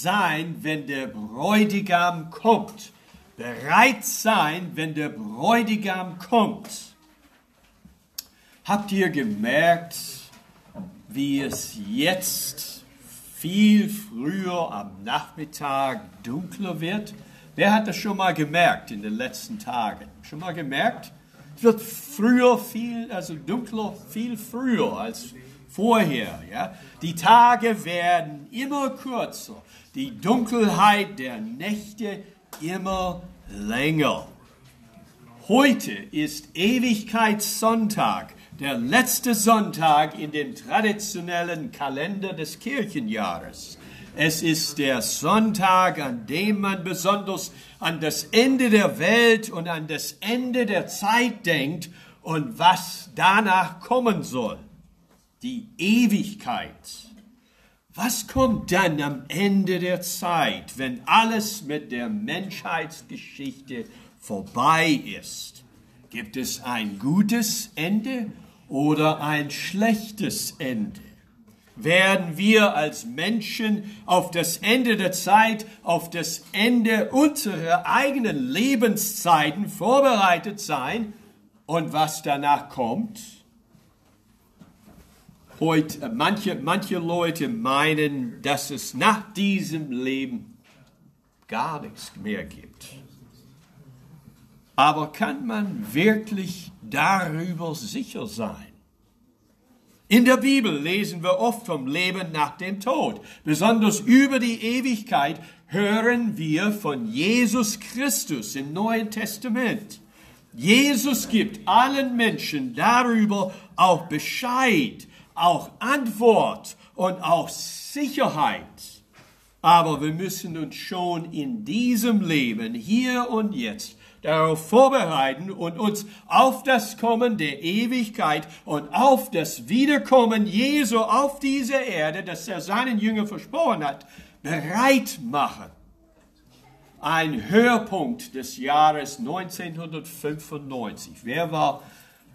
sein, wenn der Bräutigam kommt. Bereit sein, wenn der Bräutigam kommt. Habt ihr gemerkt, wie es jetzt viel früher am Nachmittag dunkler wird? Wer hat das schon mal gemerkt in den letzten Tagen? Schon mal gemerkt? Es wird früher viel, also dunkler viel früher als vorher. Ja? Die Tage werden immer kürzer, die Dunkelheit der Nächte immer länger. Heute ist Ewigkeitssonntag, der letzte Sonntag in dem traditionellen Kalender des Kirchenjahres. Es ist der Sonntag, an dem man besonders an das Ende der Welt und an das Ende der Zeit denkt und was danach kommen soll. Die Ewigkeit. Was kommt dann am Ende der Zeit, wenn alles mit der Menschheitsgeschichte vorbei ist? Gibt es ein gutes Ende oder ein schlechtes Ende? werden wir als Menschen auf das Ende der Zeit, auf das Ende unserer eigenen Lebenszeiten vorbereitet sein und was danach kommt. Heute, manche, manche Leute meinen, dass es nach diesem Leben gar nichts mehr gibt. Aber kann man wirklich darüber sicher sein? In der Bibel lesen wir oft vom Leben nach dem Tod. Besonders über die Ewigkeit hören wir von Jesus Christus im Neuen Testament. Jesus gibt allen Menschen darüber auch Bescheid, auch Antwort und auch Sicherheit. Aber wir müssen uns schon in diesem Leben, hier und jetzt, darauf vorbereiten und uns auf das Kommen der Ewigkeit und auf das Wiederkommen Jesu auf diese Erde, das er seinen Jüngern versprochen hat, bereit machen. Ein Höhepunkt des Jahres 1995. Wer war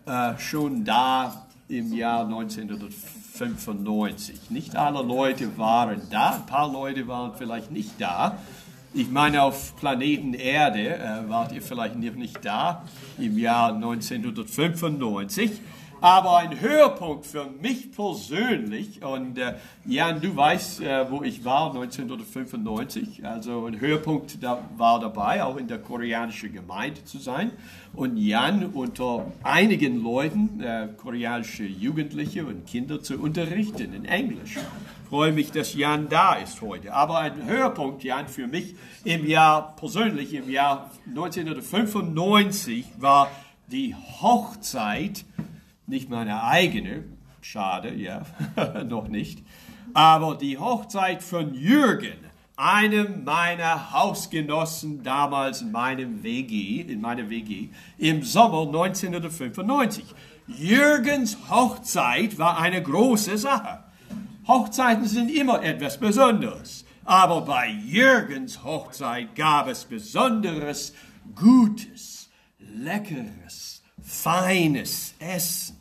äh, schon da im Jahr 1995? Nicht alle Leute waren da, ein paar Leute waren vielleicht nicht da. Ich meine, auf Planeten Erde äh, wart ihr vielleicht nicht da im Jahr 1995. Aber ein Höhepunkt für mich persönlich, und äh, Jan, du weißt, äh, wo ich war 1995, also ein Höhepunkt da war dabei, auch in der koreanischen Gemeinde zu sein. Und Jan unter einigen Leuten, äh, koreanische Jugendliche und Kinder zu unterrichten in Englisch. Ich freue mich, dass Jan da ist heute. Aber ein Höhepunkt, Jan, für mich im Jahr, persönlich im Jahr 1995 war die Hochzeit nicht meine eigene, schade, ja, noch nicht, aber die Hochzeit von Jürgen, einem meiner Hausgenossen damals in meinem WG, in meiner WG, im Sommer 1995. Jürgens Hochzeit war eine große Sache. Hochzeiten sind immer etwas Besonderes. Aber bei Jürgens Hochzeit gab es Besonderes, Gutes, Leckeres, feines Essen.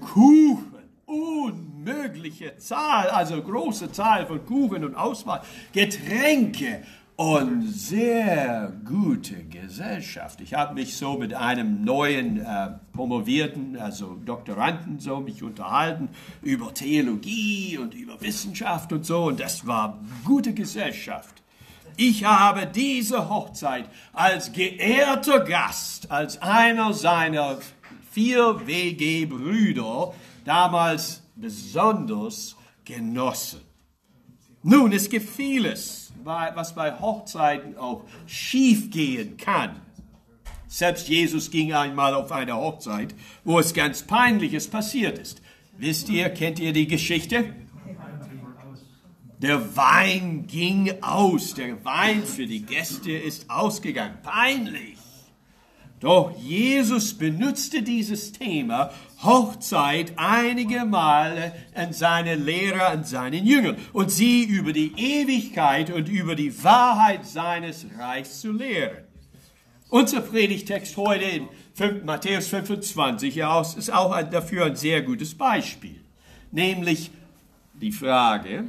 Kuchen, unmögliche Zahl, also große Zahl von Kuchen und Auswahl, Getränke und sehr gute Gesellschaft. Ich habe mich so mit einem neuen äh, Promovierten, also Doktoranden, so mich unterhalten über Theologie und über Wissenschaft und so, und das war gute Gesellschaft. Ich habe diese Hochzeit als geehrter Gast, als einer seiner vier WG-Brüder damals besonders genossen. Nun, es gibt vieles, was bei Hochzeiten auch schiefgehen kann. Selbst Jesus ging einmal auf eine Hochzeit, wo es ganz Peinliches passiert ist. Wisst ihr, kennt ihr die Geschichte? Der Wein ging aus. Der Wein für die Gäste ist ausgegangen. Peinlich. Doch Jesus benutzte dieses Thema Hochzeit einige Male an seine Lehrer, an seinen Jüngern und sie über die Ewigkeit und über die Wahrheit seines Reichs zu lehren. Unser Predigtext heute in Matthäus 25 ist auch dafür ein sehr gutes Beispiel. Nämlich die Frage,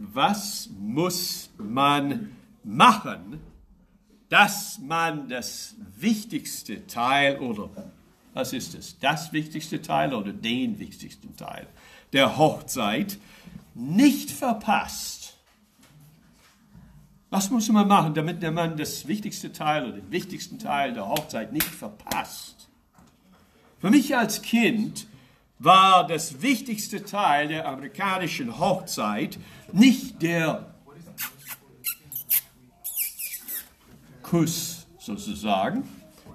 was muss man machen, dass man das wichtigste Teil oder was ist es? Das wichtigste Teil oder den wichtigsten Teil der Hochzeit nicht verpasst. Was muss man machen, damit der Mann das wichtigste Teil oder den wichtigsten Teil der Hochzeit nicht verpasst? Für mich als Kind war das wichtigste Teil der amerikanischen Hochzeit nicht der Kuss sozusagen,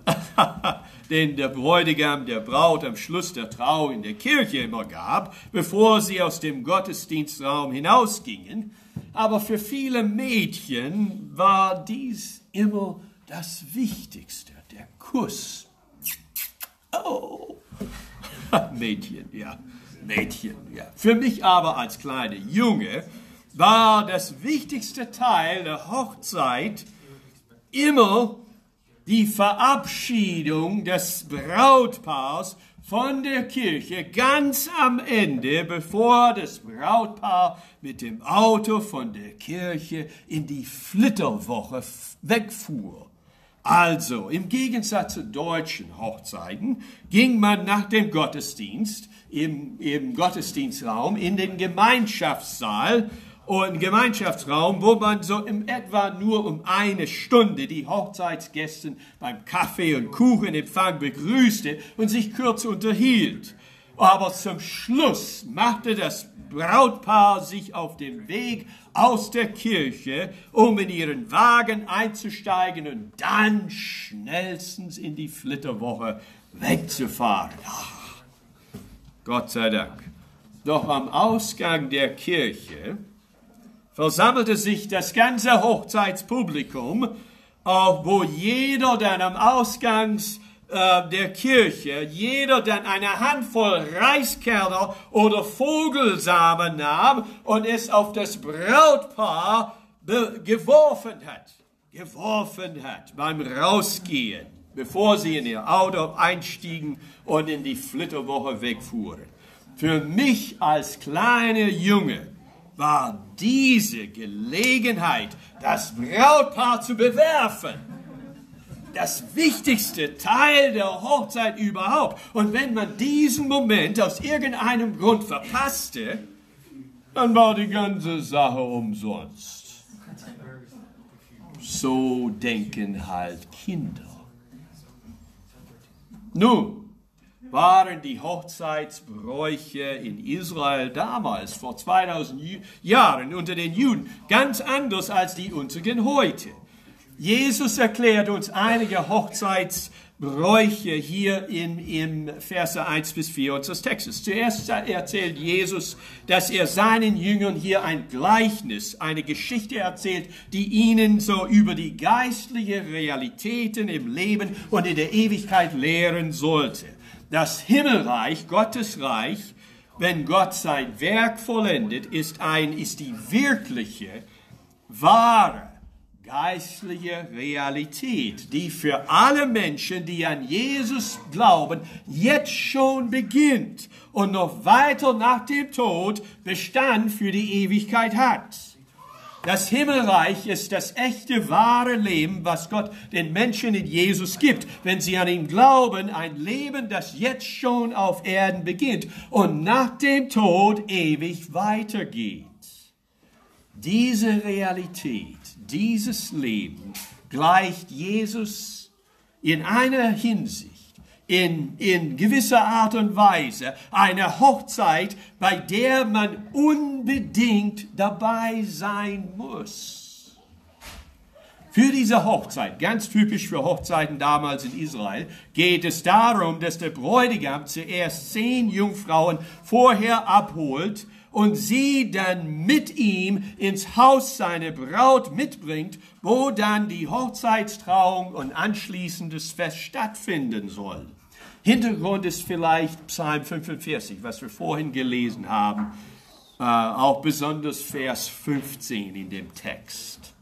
den der Bräutigam der Braut am Schluss der Trauung in der Kirche immer gab, bevor sie aus dem Gottesdienstraum hinausgingen. Aber für viele Mädchen war dies immer das Wichtigste, der Kuss. Oh, Mädchen, ja, Mädchen, ja. Für mich aber als kleiner Junge war das wichtigste Teil der Hochzeit immer die Verabschiedung des Brautpaars von der Kirche ganz am Ende, bevor das Brautpaar mit dem Auto von der Kirche in die Flitterwoche wegfuhr. Also, im Gegensatz zu deutschen Hochzeiten ging man nach dem Gottesdienst im, im Gottesdienstraum in den Gemeinschaftssaal und Gemeinschaftsraum, wo man so im etwa nur um eine Stunde die Hochzeitsgäste beim Kaffee und Kuchenempfang begrüßte und sich kurz unterhielt. Aber zum Schluss machte das Brautpaar sich auf den Weg aus der Kirche, um in ihren Wagen einzusteigen und dann schnellstens in die Flitterwoche wegzufahren. Ach, Gott sei Dank. Doch am Ausgang der Kirche versammelte sich das ganze Hochzeitspublikum, wo jeder dann am Ausgangs äh, der Kirche, jeder dann eine Handvoll Reiskerner oder Vogelsamen nahm und es auf das Brautpaar geworfen hat, geworfen hat beim Rausgehen, bevor sie in ihr Auto einstiegen und in die Flitterwoche wegfuhren. Für mich als kleiner Junge war diese Gelegenheit, das Brautpaar zu bewerfen. Das wichtigste Teil der Hochzeit überhaupt. Und wenn man diesen Moment aus irgendeinem Grund verpasste, dann war die ganze Sache umsonst. So denken halt Kinder. Nun, waren die Hochzeitsbräuche in Israel damals, vor 2000 Jahren unter den Juden, ganz anders als die unseren heute. Jesus erklärt uns einige Hochzeitsbräuche hier in, im Verse 1 bis 4 unseres Textes. Zuerst erzählt Jesus, dass er seinen Jüngern hier ein Gleichnis, eine Geschichte erzählt, die ihnen so über die geistlichen Realitäten im Leben und in der Ewigkeit lehren sollte das Himmelreich, Gottes Reich, wenn Gott sein Werk vollendet, ist ein, ist die wirkliche, wahre, geistliche Realität, die für alle Menschen, die an Jesus glauben, jetzt schon beginnt und noch weiter nach dem Tod Bestand für die Ewigkeit hat. Das Himmelreich ist das echte, wahre Leben, was Gott den Menschen in Jesus gibt, wenn sie an ihn glauben, ein Leben, das jetzt schon auf Erden beginnt und nach dem Tod ewig weitergeht. Diese Realität, dieses Leben gleicht Jesus in einer Hinsicht in, in gewisser Art und Weise eine Hochzeit, bei der man unbedingt dabei sein muss. Für diese Hochzeit, ganz typisch für Hochzeiten damals in Israel, geht es darum, dass der Bräutigam zuerst zehn Jungfrauen vorher abholt und sie dann mit ihm ins Haus seiner Braut mitbringt, wo dann die Hochzeitstrauung und anschließendes Fest stattfinden soll. Hintergrund ist vielleicht Psalm 45, was wir vorhin gelesen haben, äh, auch besonders Vers 15 in dem Text.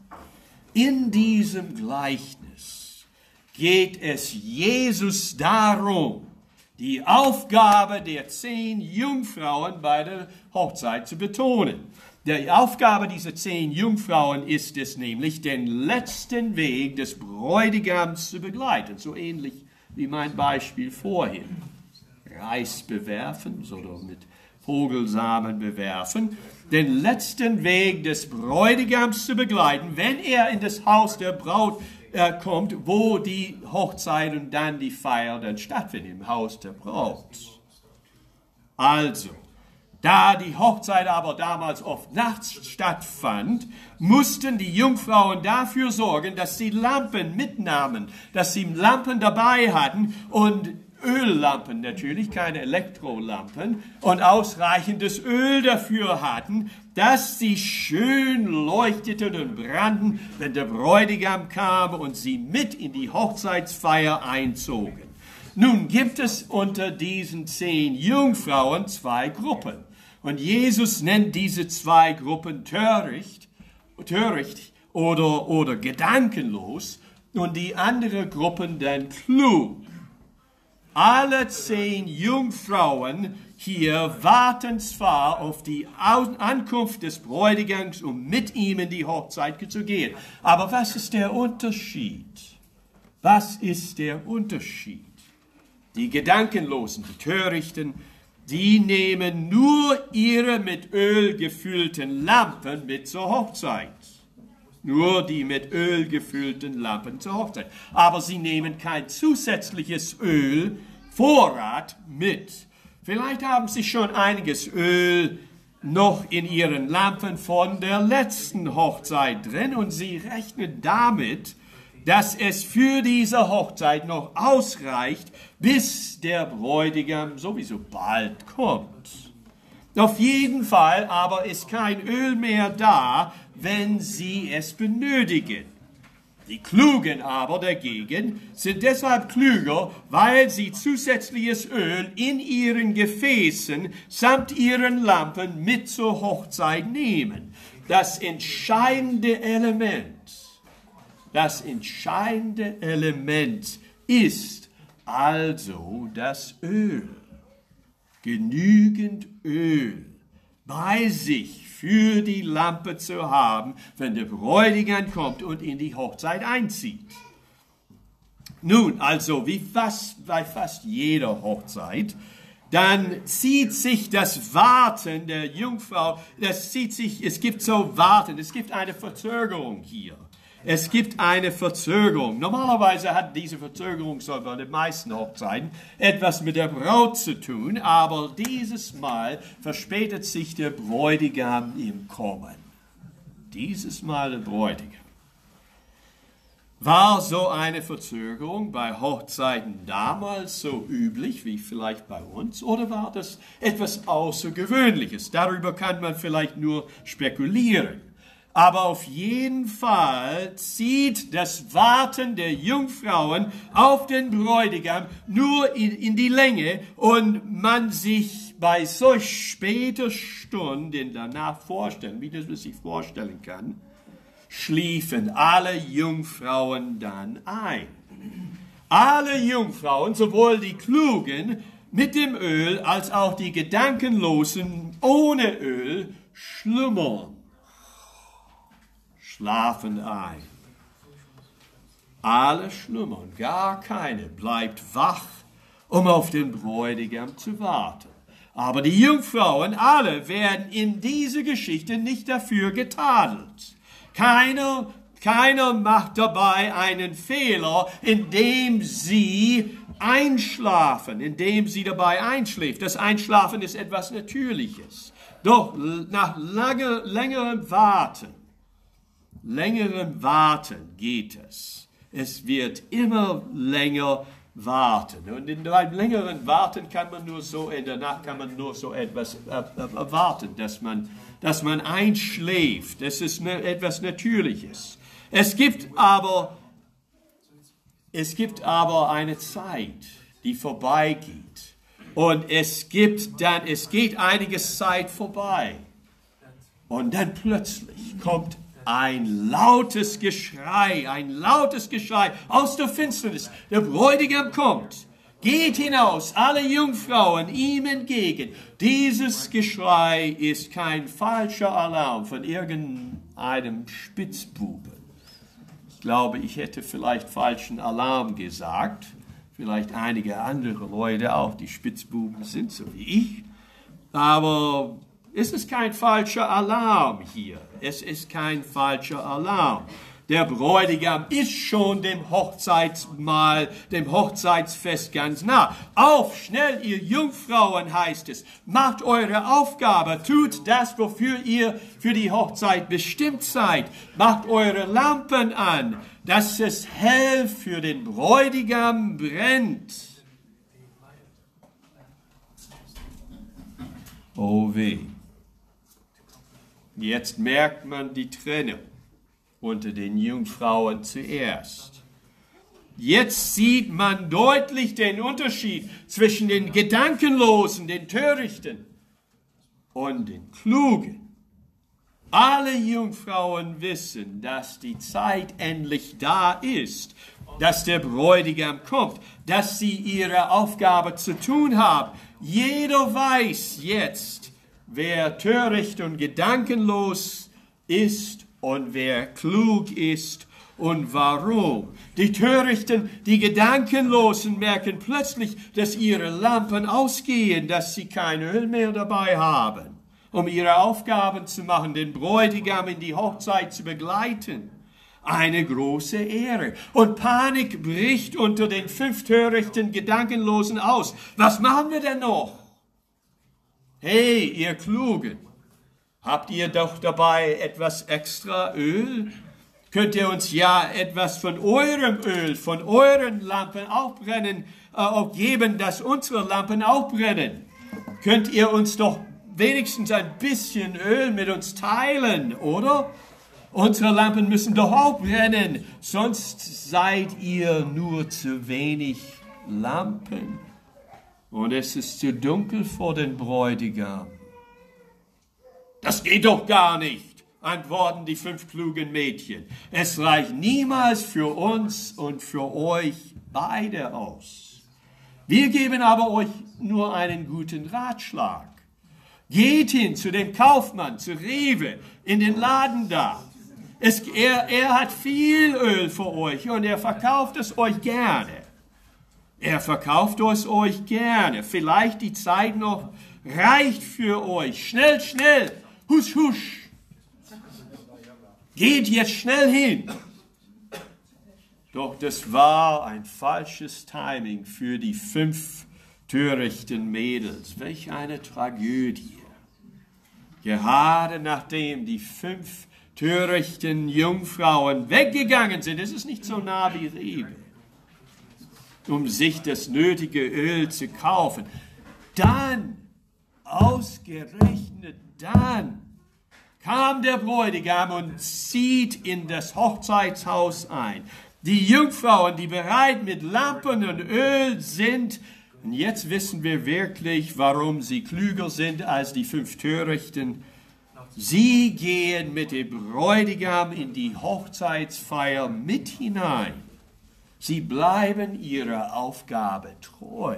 In diesem Gleichnis geht es Jesus darum, die Aufgabe der zehn Jungfrauen bei der Hochzeit zu betonen. Die Aufgabe dieser zehn Jungfrauen ist es nämlich, den letzten Weg des Bräutigams zu begleiten, so ähnlich wie mein Beispiel vorhin. Reis bewerfen oder mit Vogelsamen bewerfen, den letzten Weg des Bräutigams zu begleiten, wenn er in das Haus der Braut äh, kommt, wo die Hochzeit und dann die Feier dann stattfindet, im Haus der Braut. Also, da die Hochzeit aber damals oft nachts stattfand, mussten die Jungfrauen dafür sorgen, dass sie Lampen mitnahmen, dass sie Lampen dabei hatten und Öllampen natürlich, keine Elektrolampen und ausreichendes Öl dafür hatten, dass sie schön leuchteten und brannten, wenn der Bräutigam kam und sie mit in die Hochzeitsfeier einzogen. Nun gibt es unter diesen zehn Jungfrauen zwei Gruppen. Und Jesus nennt diese zwei Gruppen töricht, töricht oder, oder gedankenlos und die andere Gruppen dann klug. Alle zehn Jungfrauen hier warten zwar auf die Ankunft des Bräutigams, um mit ihm in die Hochzeit zu gehen. Aber was ist der Unterschied? Was ist der Unterschied? Die Gedankenlosen, die Törichten, die nehmen nur ihre mit Öl gefüllten Lampen mit zur Hochzeit. Nur die mit Öl gefüllten Lampen zur Hochzeit. Aber sie nehmen kein zusätzliches Öl, Vorrat mit. Vielleicht haben sie schon einiges Öl noch in ihren Lampen von der letzten Hochzeit drin und sie rechnen damit, dass es für diese Hochzeit noch ausreicht, bis der Bräutigam sowieso bald kommt. Auf jeden Fall aber ist kein Öl mehr da, wenn sie es benötigen. Die Klugen aber dagegen sind deshalb klüger, weil sie zusätzliches Öl in ihren Gefäßen samt ihren Lampen mit zur Hochzeit nehmen. Das entscheidende Element das entscheidende Element ist also das Öl. Genügend Öl bei sich für die Lampe zu haben, wenn der Bräutigam kommt und in die Hochzeit einzieht. Nun, also wie fast bei fast jeder Hochzeit, dann zieht sich das Warten der Jungfrau, das zieht sich, es gibt so Warten, es gibt eine Verzögerung hier. Es gibt eine Verzögerung. Normalerweise hat diese Verzögerung so bei den meisten Hochzeiten etwas mit der Braut zu tun, aber dieses Mal verspätet sich der Bräutigam im Kommen. Dieses Mal der Bräutigam. War so eine Verzögerung bei Hochzeiten damals so üblich wie vielleicht bei uns oder war das etwas Außergewöhnliches? Darüber kann man vielleicht nur spekulieren. Aber auf jeden Fall zieht das Warten der Jungfrauen auf den Bräutigam nur in, in die Länge und man sich bei solch später Stunden danach vorstellen, wie das man sich vorstellen kann, schliefen alle Jungfrauen dann ein. Alle Jungfrauen, sowohl die Klugen mit dem Öl als auch die Gedankenlosen ohne Öl, schlummern schlafen ein. Alle schlummern, gar keine bleibt wach, um auf den Bräutigam zu warten. Aber die Jungfrauen alle werden in dieser Geschichte nicht dafür getadelt. Keiner, keiner macht dabei einen Fehler, indem sie einschlafen, indem sie dabei einschläft. Das Einschlafen ist etwas Natürliches. Doch nach lange, längerem Warten längeren Warten geht es. Es wird immer länger warten. Und in einem längeren Warten kann man nur so, Nacht kann man nur so etwas erwarten, dass man, dass man einschläft. Das ist ne, etwas Natürliches. Es gibt aber, es gibt aber eine Zeit, die vorbeigeht. Und es gibt dann, es geht einige Zeit vorbei. Und dann plötzlich kommt ein lautes Geschrei, ein lautes Geschrei aus der Finsternis. Der Bräutigam kommt. Geht hinaus, alle Jungfrauen ihm entgegen. Dieses Geschrei ist kein falscher Alarm von irgendeinem Spitzbuben. Ich glaube, ich hätte vielleicht falschen Alarm gesagt. Vielleicht einige andere Leute auch, die Spitzbuben sind, so wie ich. Aber es ist kein falscher Alarm hier. Es ist kein falscher Alarm. Der Bräutigam ist schon dem Hochzeitsmahl, dem Hochzeitsfest ganz nah. Auf, schnell, ihr Jungfrauen, heißt es. Macht eure Aufgabe, tut das, wofür ihr für die Hochzeit bestimmt seid. Macht eure Lampen an, dass es hell für den Bräutigam brennt. Oh weh. Jetzt merkt man die Trennung unter den Jungfrauen zuerst. Jetzt sieht man deutlich den Unterschied zwischen den Gedankenlosen, den Törichten und den Klugen. Alle Jungfrauen wissen, dass die Zeit endlich da ist, dass der Bräutigam kommt, dass sie ihre Aufgabe zu tun haben. Jeder weiß jetzt, wer töricht und gedankenlos ist und wer klug ist und warum. Die Törichten, die Gedankenlosen merken plötzlich, dass ihre Lampen ausgehen, dass sie kein Öl mehr dabei haben, um ihre Aufgaben zu machen, den Bräutigam in die Hochzeit zu begleiten. Eine große Ehre. Und Panik bricht unter den fünf törichten Gedankenlosen aus. Was machen wir denn noch? Hey, ihr Klugen, Habt ihr doch dabei etwas extra Öl? Könnt ihr uns ja etwas von eurem Öl, von euren Lampen auch brennen, äh, auch geben, dass unsere Lampen auch brennen? Könnt ihr uns doch wenigstens ein bisschen Öl mit uns teilen, oder? Unsere Lampen müssen doch auch brennen, sonst seid ihr nur zu wenig Lampen. Und es ist zu dunkel vor den Bräutigam. Das geht doch gar nicht, antworten die fünf klugen Mädchen. Es reicht niemals für uns und für euch beide aus. Wir geben aber euch nur einen guten Ratschlag. Geht hin zu dem Kaufmann, zu Rewe, in den Laden da. Es, er, er hat viel Öl für euch und er verkauft es euch gerne. Er verkauft es euch gerne. Vielleicht die Zeit noch reicht für euch. Schnell, schnell, Husch, husch. Geht jetzt schnell hin. Doch das war ein falsches Timing für die fünf törichten Mädels. Welch eine Tragödie. Gerade nachdem die fünf törichten Jungfrauen weggegangen sind, es ist nicht so nah wie Rebe, um sich das nötige Öl zu kaufen, dann, ausgerechnet dann, kam der Bräutigam und zieht in das Hochzeitshaus ein. Die Jungfrauen, die bereit mit Lampen und Öl sind, und jetzt wissen wir wirklich, warum sie klüger sind als die fünf Törichten. Sie gehen mit dem Bräutigam in die Hochzeitsfeier mit hinein. Sie bleiben ihrer Aufgabe treu,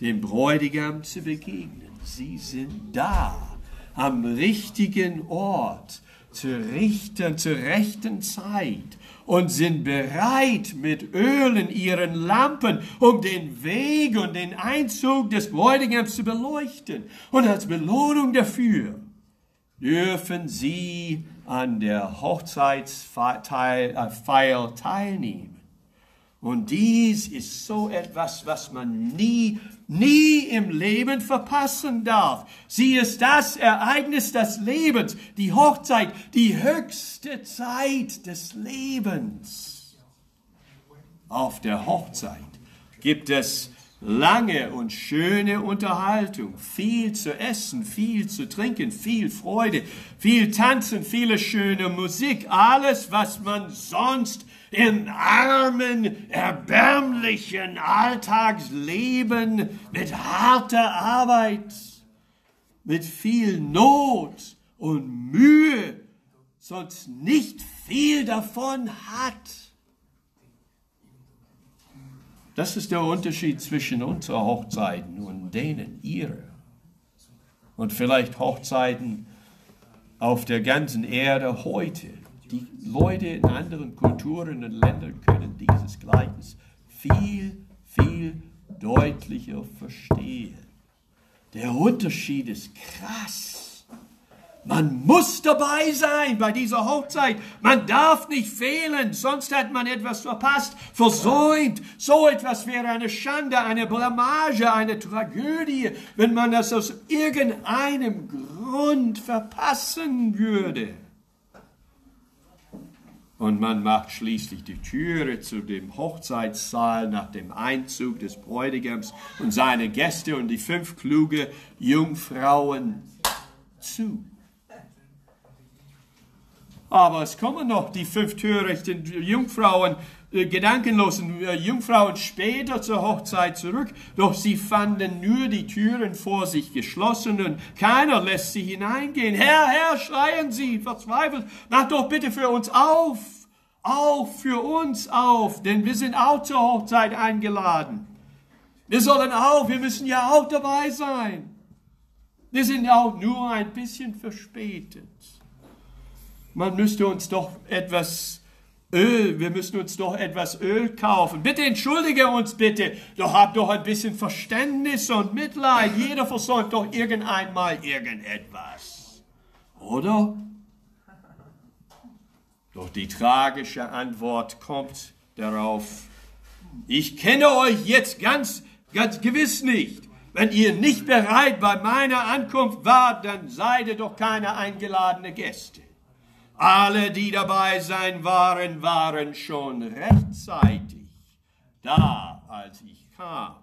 dem Bräutigam zu begegnen. Sie sind da am richtigen Ort, zur, richten, zur rechten Zeit und sind bereit mit Öl in ihren Lampen, um den Weg und den Einzug des Bräutigams zu beleuchten. Und als Belohnung dafür dürfen sie an der Hochzeitsfeier teilnehmen. Und dies ist so etwas, was man nie, nie im Leben verpassen darf. Sie ist das Ereignis des Lebens, die Hochzeit, die höchste Zeit des Lebens. Auf der Hochzeit gibt es lange und schöne Unterhaltung, viel zu essen, viel zu trinken, viel Freude, viel Tanzen, viele schöne Musik, alles, was man sonst im armen, erbärmlichen Alltagsleben mit harter Arbeit, mit viel Not und Mühe sonst nicht viel davon hat. Das ist der Unterschied zwischen unseren Hochzeiten und denen ihre. Und vielleicht Hochzeiten auf der ganzen Erde heute. Die Leute in anderen Kulturen und Ländern können dieses Gleichnis viel, viel deutlicher verstehen. Der Unterschied ist krass. Man muss dabei sein bei dieser Hochzeit. Man darf nicht fehlen, sonst hat man etwas verpasst, versäumt. So etwas wäre eine Schande, eine Blamage, eine Tragödie, wenn man das aus irgendeinem Grund verpassen würde. Und man macht schließlich die Türe zu dem Hochzeitssaal nach dem Einzug des Bräutigams und seine Gäste und die fünf kluge Jungfrauen zu. Aber es kommen noch die fünf törichten Jungfrauen, äh, gedankenlosen äh, Jungfrauen später zur Hochzeit zurück, doch sie fanden nur die Türen vor sich geschlossen und keiner lässt sie hineingehen. Herr, Herr, schreien sie verzweifelt, mach doch bitte für uns auf, auf, für uns auf, denn wir sind auch zur Hochzeit eingeladen. Wir sollen auf, wir müssen ja auch dabei sein. Wir sind auch nur ein bisschen verspätet man müsste uns doch etwas Öl, wir müssen uns doch etwas Öl kaufen. Bitte entschuldige uns bitte, doch habt doch ein bisschen Verständnis und Mitleid. Jeder versäumt doch irgendeinmal irgendetwas. Oder? Doch die tragische Antwort kommt darauf. Ich kenne euch jetzt ganz, ganz gewiss nicht. Wenn ihr nicht bereit bei meiner Ankunft wart, dann seid ihr doch keine eingeladene Gäste. Alle, die dabei sein waren, waren schon rechtzeitig da, als ich kam.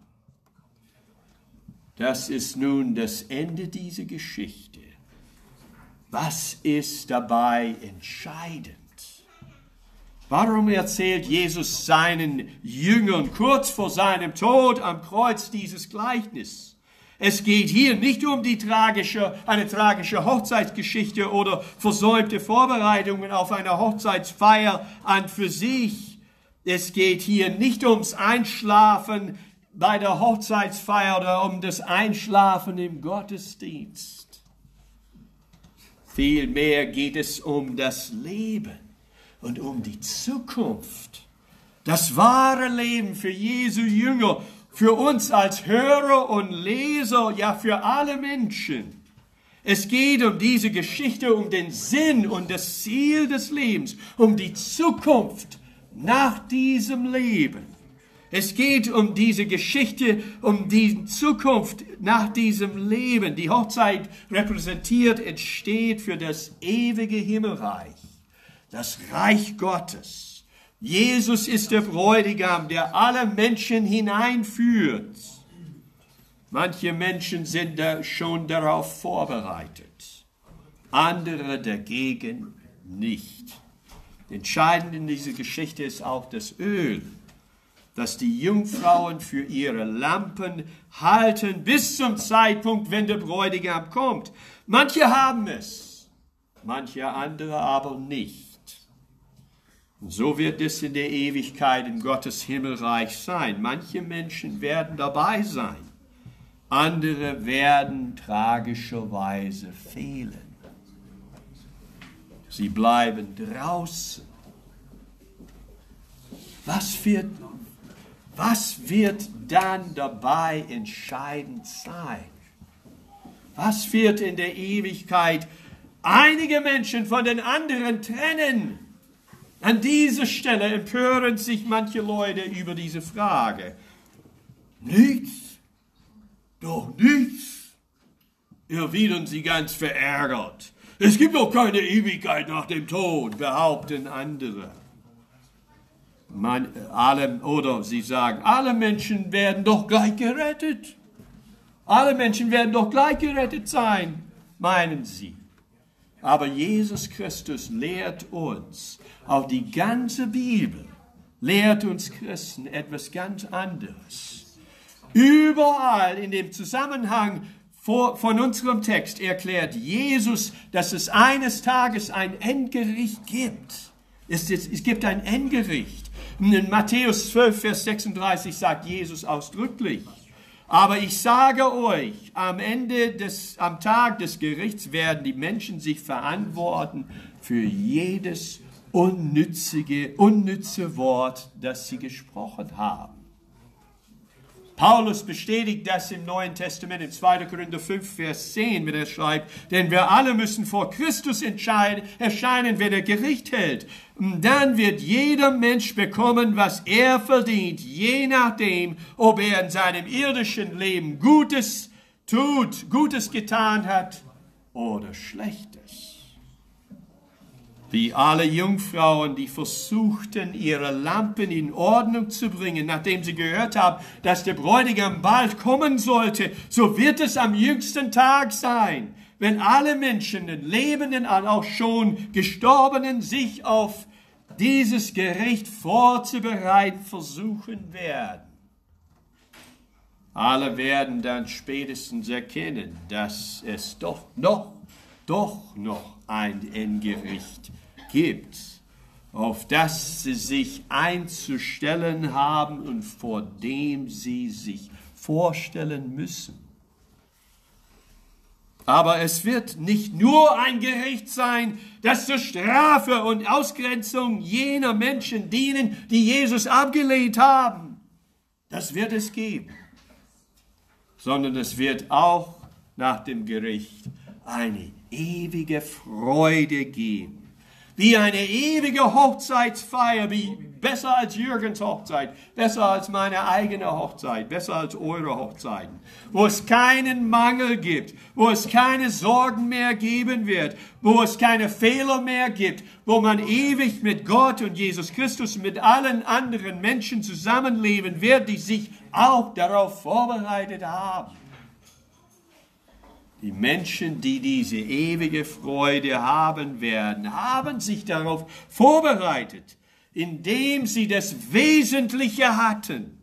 Das ist nun das Ende dieser Geschichte. Was ist dabei entscheidend? Warum erzählt Jesus seinen Jüngern kurz vor seinem Tod am Kreuz dieses Gleichnis? Es geht hier nicht um die tragische, eine tragische Hochzeitsgeschichte oder versäumte Vorbereitungen auf eine Hochzeitsfeier an für sich. Es geht hier nicht ums Einschlafen bei der Hochzeitsfeier oder um das Einschlafen im Gottesdienst. Vielmehr geht es um das Leben und um die Zukunft. Das wahre Leben für Jesu Jünger für uns als Hörer und Leser, ja für alle Menschen. Es geht um diese Geschichte, um den Sinn und das Ziel des Lebens, um die Zukunft nach diesem Leben. Es geht um diese Geschichte, um die Zukunft nach diesem Leben. Die Hochzeit repräsentiert, entsteht für das ewige Himmelreich, das Reich Gottes. Jesus ist der Bräutigam, der alle Menschen hineinführt. Manche Menschen sind da schon darauf vorbereitet, andere dagegen nicht. Entscheidend in dieser Geschichte ist auch das Öl, das die Jungfrauen für ihre Lampen halten bis zum Zeitpunkt, wenn der Bräutigam kommt. Manche haben es, manche andere aber nicht. So wird es in der Ewigkeit in Gottes Himmelreich sein. Manche Menschen werden dabei sein, andere werden tragischerweise fehlen. Sie bleiben draußen. Was wird, was wird dann dabei entscheidend sein? Was wird in der Ewigkeit einige Menschen von den anderen trennen? An dieser Stelle empören sich manche Leute über diese Frage. Nichts, doch nichts, erwidern sie ganz verärgert. Es gibt doch keine Ewigkeit nach dem Tod, behaupten andere. Man, alle, oder sie sagen, alle Menschen werden doch gleich gerettet. Alle Menschen werden doch gleich gerettet sein, meinen sie. Aber Jesus Christus lehrt uns, auch die ganze Bibel lehrt uns Christen etwas ganz anderes. Überall in dem Zusammenhang von unserem Text erklärt Jesus, dass es eines Tages ein Endgericht gibt. Es, gibt ein Endgericht. In Matthäus 12, Vers 36 sagt Jesus ausdrücklich, aber ich sage euch, am Ende des, am Tag des Gerichts werden die Menschen sich verantworten für jedes unnützige, unnütze Wort, das sie gesprochen haben. Paulus bestätigt das im Neuen Testament, in 2. Korinther 5, Vers 10, wenn er schreibt, denn wir alle müssen vor Christus erscheinen, wenn er Gericht hält. Und dann wird jeder Mensch bekommen, was er verdient, je nachdem, ob er in seinem irdischen Leben Gutes tut, Gutes getan hat oder Schlechtes wie alle Jungfrauen, die versuchten, ihre Lampen in Ordnung zu bringen, nachdem sie gehört haben, dass der Bräutigam bald kommen sollte, so wird es am jüngsten Tag sein, wenn alle Menschen, den Lebenden und auch schon Gestorbenen, sich auf dieses Gericht vorzubereiten versuchen werden. Alle werden dann spätestens erkennen, dass es doch noch, doch noch ein Endgericht gibt, auf das sie sich einzustellen haben und vor dem sie sich vorstellen müssen. Aber es wird nicht nur ein Gericht sein, das zur Strafe und Ausgrenzung jener Menschen dienen, die Jesus abgelehnt haben. Das wird es geben. Sondern es wird auch nach dem Gericht eine ewige Freude geben wie eine ewige Hochzeitsfeier, wie besser als Jürgens Hochzeit, besser als meine eigene Hochzeit, besser als eure Hochzeiten, wo es keinen Mangel gibt, wo es keine Sorgen mehr geben wird, wo es keine Fehler mehr gibt, wo man ewig mit Gott und Jesus Christus mit allen anderen Menschen zusammenleben wird, die sich auch darauf vorbereitet haben. Die Menschen, die diese ewige Freude haben werden, haben sich darauf vorbereitet, indem sie das Wesentliche hatten.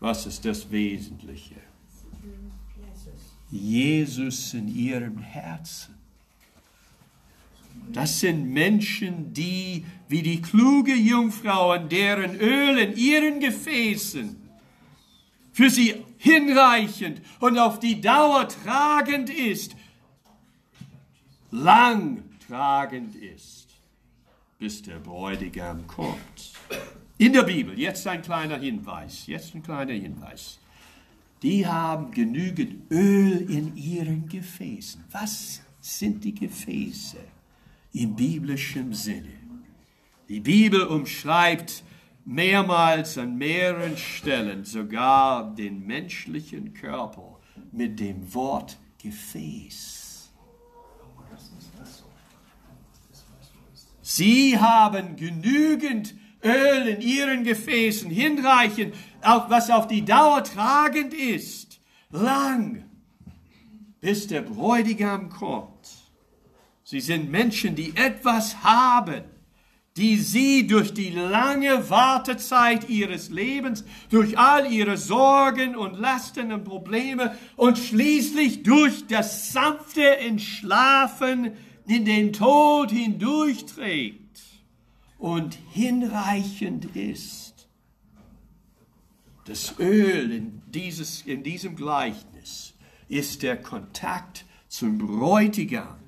Was ist das Wesentliche? Jesus in ihrem Herzen. Das sind Menschen, die wie die kluge Jungfrauen, deren Öl in ihren Gefäßen für sie hinreichend und auf die Dauer tragend ist, lang tragend ist, bis der Bräutigam kommt. In der Bibel, jetzt ein kleiner Hinweis, jetzt ein kleiner Hinweis. Die haben genügend Öl in ihren Gefäßen. Was sind die Gefäße im biblischen Sinne? Die Bibel umschreibt mehrmals an mehreren Stellen sogar den menschlichen Körper mit dem Wort Gefäß. Sie haben genügend Öl in ihren Gefäßen, hinreichend, was auf die Dauer tragend ist, lang, bis der Bräutigam kommt. Sie sind Menschen, die etwas haben, die sie durch die lange Wartezeit ihres Lebens, durch all ihre Sorgen und Lasten und Probleme und schließlich durch das sanfte Entschlafen in den Tod hindurchträgt und hinreichend ist. Das Öl in, dieses, in diesem Gleichnis ist der Kontakt zum Bräutigam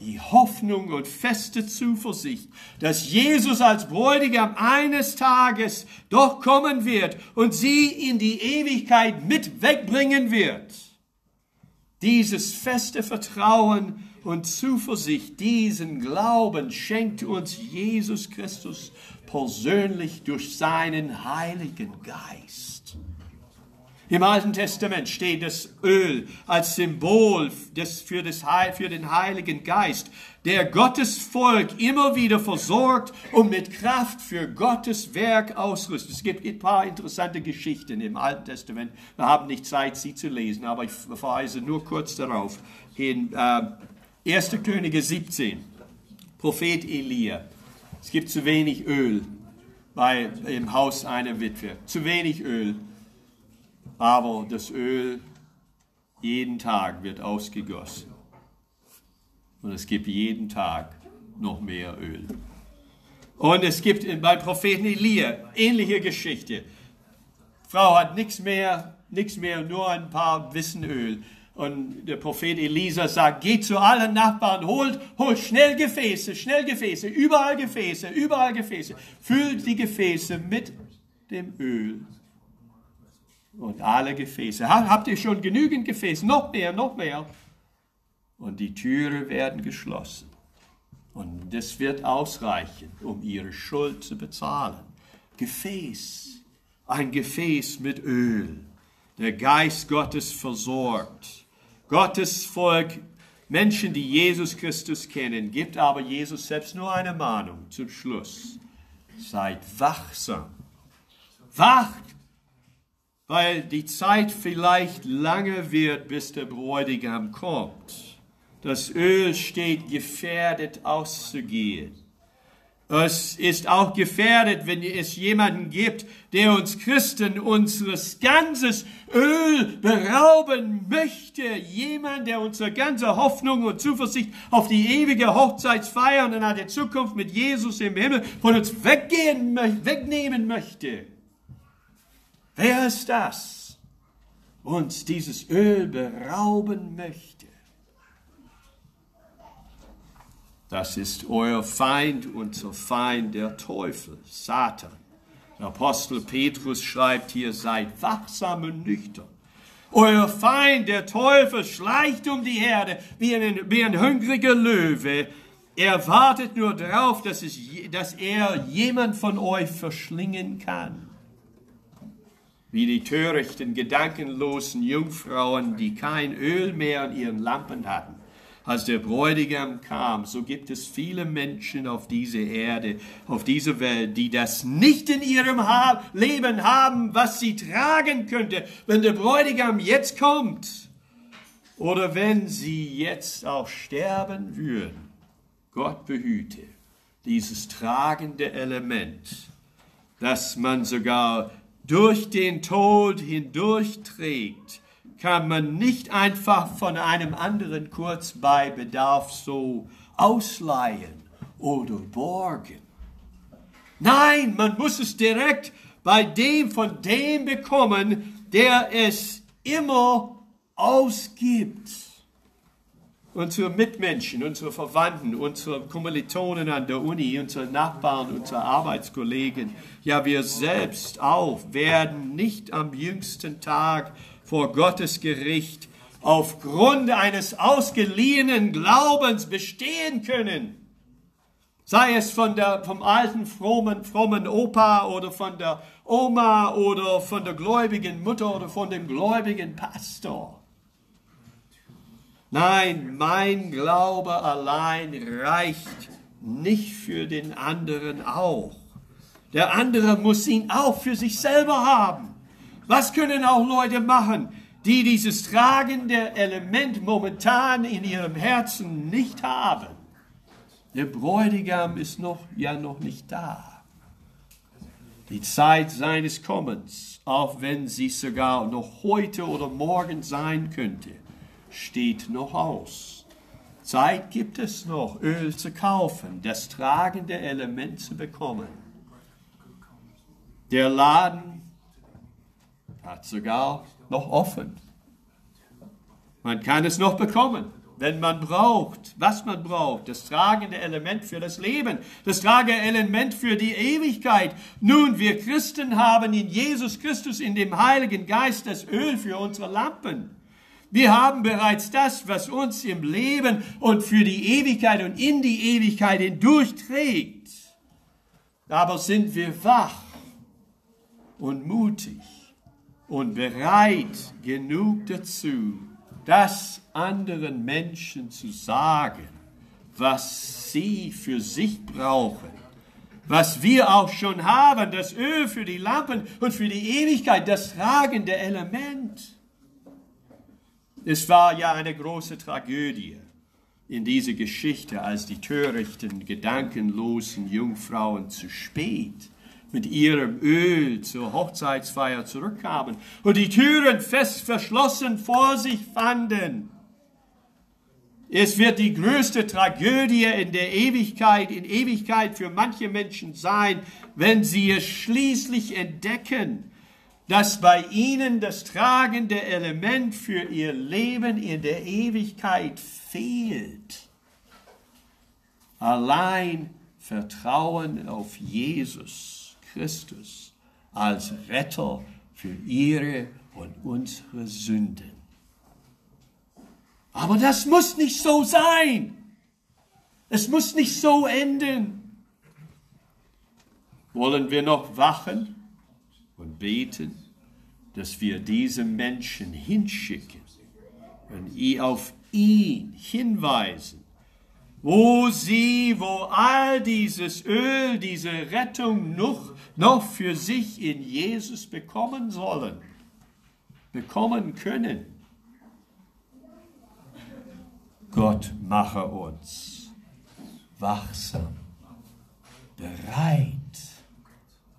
die Hoffnung und feste Zuversicht, dass Jesus als Bräutigam eines Tages doch kommen wird und sie in die Ewigkeit mit wegbringen wird. Dieses feste Vertrauen und Zuversicht, diesen Glauben schenkt uns Jesus Christus persönlich durch seinen Heiligen Geist. Im Alten Testament steht das Öl als Symbol des, für, das, für den Heiligen Geist, der Gottes Volk immer wieder versorgt und mit Kraft für Gottes Werk ausrüstet. Es gibt ein paar interessante Geschichten im Alten Testament. Wir haben nicht Zeit, sie zu lesen, aber ich verweise nur kurz darauf. In äh, 1. Könige 17, Prophet Elia. Es gibt zu wenig Öl bei, im Haus einer Witwe. Zu wenig Öl aber das Öl jeden Tag wird ausgegossen. Und es gibt jeden Tag noch mehr Öl. Und es gibt beim Propheten Elia ähnliche Geschichte. Frau hat nichts mehr, nichts mehr, nur ein paar Wissenöl. Und der Prophet Elisa sagt, geht zu allen Nachbarn, holt, holt schnell Gefäße, schnell Gefäße, überall Gefäße, überall Gefäße. Füllt die Gefäße mit dem Öl. Und alle Gefäße. Habt ihr schon genügend Gefäße? Noch mehr, noch mehr. Und die Türen werden geschlossen. Und das wird ausreichen, um ihre Schuld zu bezahlen. Gefäß, ein Gefäß mit Öl. Der Geist Gottes versorgt. Gottes Volk, Menschen, die Jesus Christus kennen, gibt aber Jesus selbst nur eine Mahnung zum Schluss. Seid wachsam. Wacht, weil die Zeit vielleicht lange wird, bis der Bräutigam kommt. Das Öl steht gefährdet auszugehen. Es ist auch gefährdet, wenn es jemanden gibt, der uns Christen unseres ganzes Öl berauben möchte. Jemand, der unsere ganze Hoffnung und Zuversicht auf die ewige Hochzeitsfeier und eine Zukunft mit Jesus im Himmel von uns weggehen, wegnehmen möchte. Wer ist das? Uns dieses Öl berauben möchte. Das ist euer Feind, unser Feind, der Teufel, Satan. Der Apostel Petrus schreibt hier, seid wachsam und nüchtern. Euer Feind, der Teufel, schleicht um die Herde wie ein, wie ein hungriger Löwe. Er wartet nur darauf, dass, es, dass er jemand von euch verschlingen kann. Wie die törichten, gedankenlosen Jungfrauen, die kein Öl mehr in ihren Lampen hatten als der Bräutigam kam, so gibt es viele Menschen auf dieser Erde, auf dieser Welt, die das nicht in ihrem Leben haben, was sie tragen könnte, wenn der Bräutigam jetzt kommt oder wenn sie jetzt auch sterben würden. Gott behüte dieses tragende Element, dass man sogar durch den Tod hindurchträgt, kann man nicht einfach von einem anderen kurz bei Bedarf so ausleihen oder borgen. Nein, man muss es direkt bei dem von dem bekommen, der es immer ausgibt. Unsere Mitmenschen, unsere Verwandten, unsere Kommilitonen an der Uni, unsere Nachbarn, unsere Arbeitskollegen, ja wir selbst auch, werden nicht am jüngsten Tag vor Gottes Gericht aufgrund eines ausgeliehenen Glaubens bestehen können. Sei es von der, vom alten frommen, frommen Opa oder von der Oma oder von der gläubigen Mutter oder von dem gläubigen Pastor. Nein, mein Glaube allein reicht nicht für den anderen auch. Der andere muss ihn auch für sich selber haben. Was können auch Leute machen, die dieses tragende Element momentan in ihrem Herzen nicht haben? Der Bräutigam ist noch, ja noch nicht da. Die Zeit seines Kommens, auch wenn sie sogar noch heute oder morgen sein könnte, steht noch aus. Zeit gibt es noch, Öl zu kaufen, das tragende Element zu bekommen. Der Laden hat sogar noch offen. Man kann es noch bekommen, wenn man braucht, was man braucht, das tragende Element für das Leben, das tragende Element für die Ewigkeit. Nun, wir Christen haben in Jesus Christus, in dem Heiligen Geist, das Öl für unsere Lampen. Wir haben bereits das, was uns im Leben und für die Ewigkeit und in die Ewigkeit hindurchträgt. Aber sind wir wach und mutig und bereit genug dazu, das anderen Menschen zu sagen, was sie für sich brauchen, was wir auch schon haben, das Öl für die Lampen und für die Ewigkeit, das tragende Element. Es war ja eine große Tragödie in dieser Geschichte, als die törichten, gedankenlosen Jungfrauen zu spät mit ihrem Öl zur Hochzeitsfeier zurückkamen und die Türen fest verschlossen vor sich fanden. Es wird die größte Tragödie in der Ewigkeit, in Ewigkeit für manche Menschen sein, wenn sie es schließlich entdecken, dass bei ihnen das tragende Element für ihr Leben in der Ewigkeit fehlt. Allein Vertrauen auf Jesus Christus als Retter für ihre und unsere Sünden. Aber das muss nicht so sein. Es muss nicht so enden. Wollen wir noch wachen und beten, dass wir diese Menschen hinschicken und auf ihn hinweisen, wo sie, wo all dieses Öl, diese Rettung noch, noch für sich in Jesus bekommen sollen, bekommen können. Gott mache uns wachsam, bereit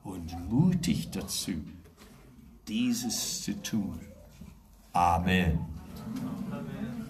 und mutig dazu, dieses zu tun. Amen. Amen.